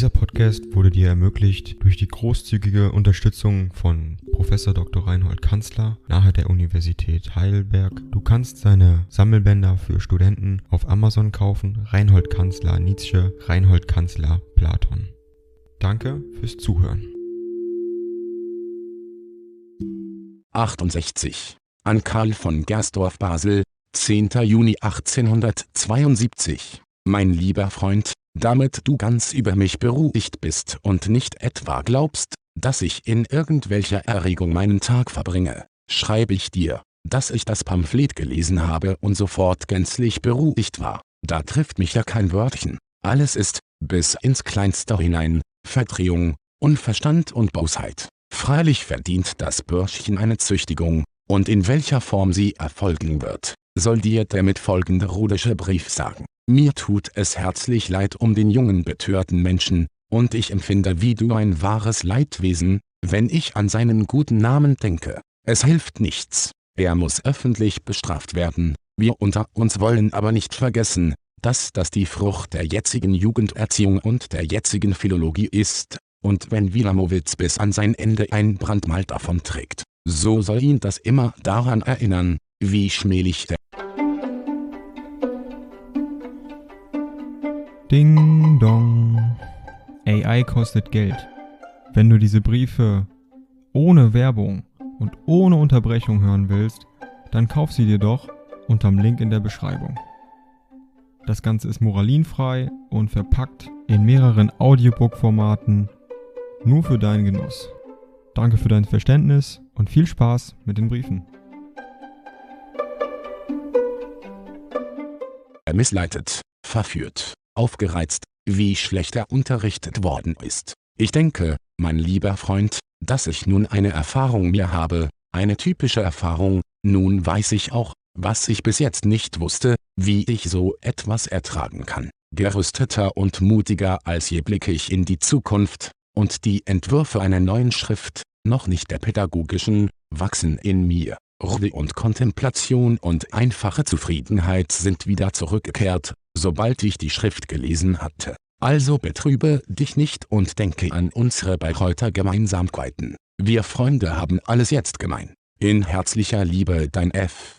Dieser Podcast wurde dir ermöglicht durch die großzügige Unterstützung von Professor Dr. Reinhold Kanzler nahe der Universität Heidelberg. Du kannst seine Sammelbänder für Studenten auf Amazon kaufen. Reinhold Kanzler Nietzsche, Reinhold Kanzler Platon. Danke fürs Zuhören. 68. An Karl von Gersdorf Basel, 10. Juni 1872. Mein lieber Freund, damit du ganz über mich beruhigt bist und nicht etwa glaubst, dass ich in irgendwelcher Erregung meinen Tag verbringe, schreibe ich dir, dass ich das Pamphlet gelesen habe und sofort gänzlich beruhigt war. Da trifft mich ja kein Wörtchen. Alles ist, bis ins Kleinste hinein, Verdrehung, Unverstand und Bosheit. Freilich verdient das Bürschchen eine Züchtigung, und in welcher Form sie erfolgen wird, soll dir der mitfolgende rudische Brief sagen. Mir tut es herzlich leid um den jungen betörten Menschen, und ich empfinde wie du ein wahres Leidwesen, wenn ich an seinen guten Namen denke. Es hilft nichts, er muss öffentlich bestraft werden, wir unter uns wollen aber nicht vergessen, dass das die Frucht der jetzigen Jugenderziehung und der jetzigen Philologie ist, und wenn Wilamowitz bis an sein Ende ein Brandmal davon trägt, so soll ihn das immer daran erinnern, wie schmählich der Ding dong. AI kostet Geld. Wenn du diese Briefe ohne Werbung und ohne Unterbrechung hören willst, dann kauf sie dir doch unterm Link in der Beschreibung. Das Ganze ist moralinfrei und verpackt in mehreren Audiobook-Formaten nur für deinen Genuss. Danke für dein Verständnis und viel Spaß mit den Briefen. er missleitet, verführt, aufgereizt, wie schlecht er unterrichtet worden ist. Ich denke, mein lieber Freund, dass ich nun eine Erfahrung mir habe, eine typische Erfahrung, nun weiß ich auch, was ich bis jetzt nicht wusste, wie ich so etwas ertragen kann. Gerüsteter und mutiger als je blicke ich in die Zukunft, und die Entwürfe einer neuen Schrift, noch nicht der pädagogischen, wachsen in mir. Ruhe und Kontemplation und einfache Zufriedenheit sind wieder zurückgekehrt, sobald ich die Schrift gelesen hatte. Also betrübe dich nicht und denke an unsere Bayreuther Gemeinsamkeiten. Wir Freunde haben alles jetzt gemein. In herzlicher Liebe dein F.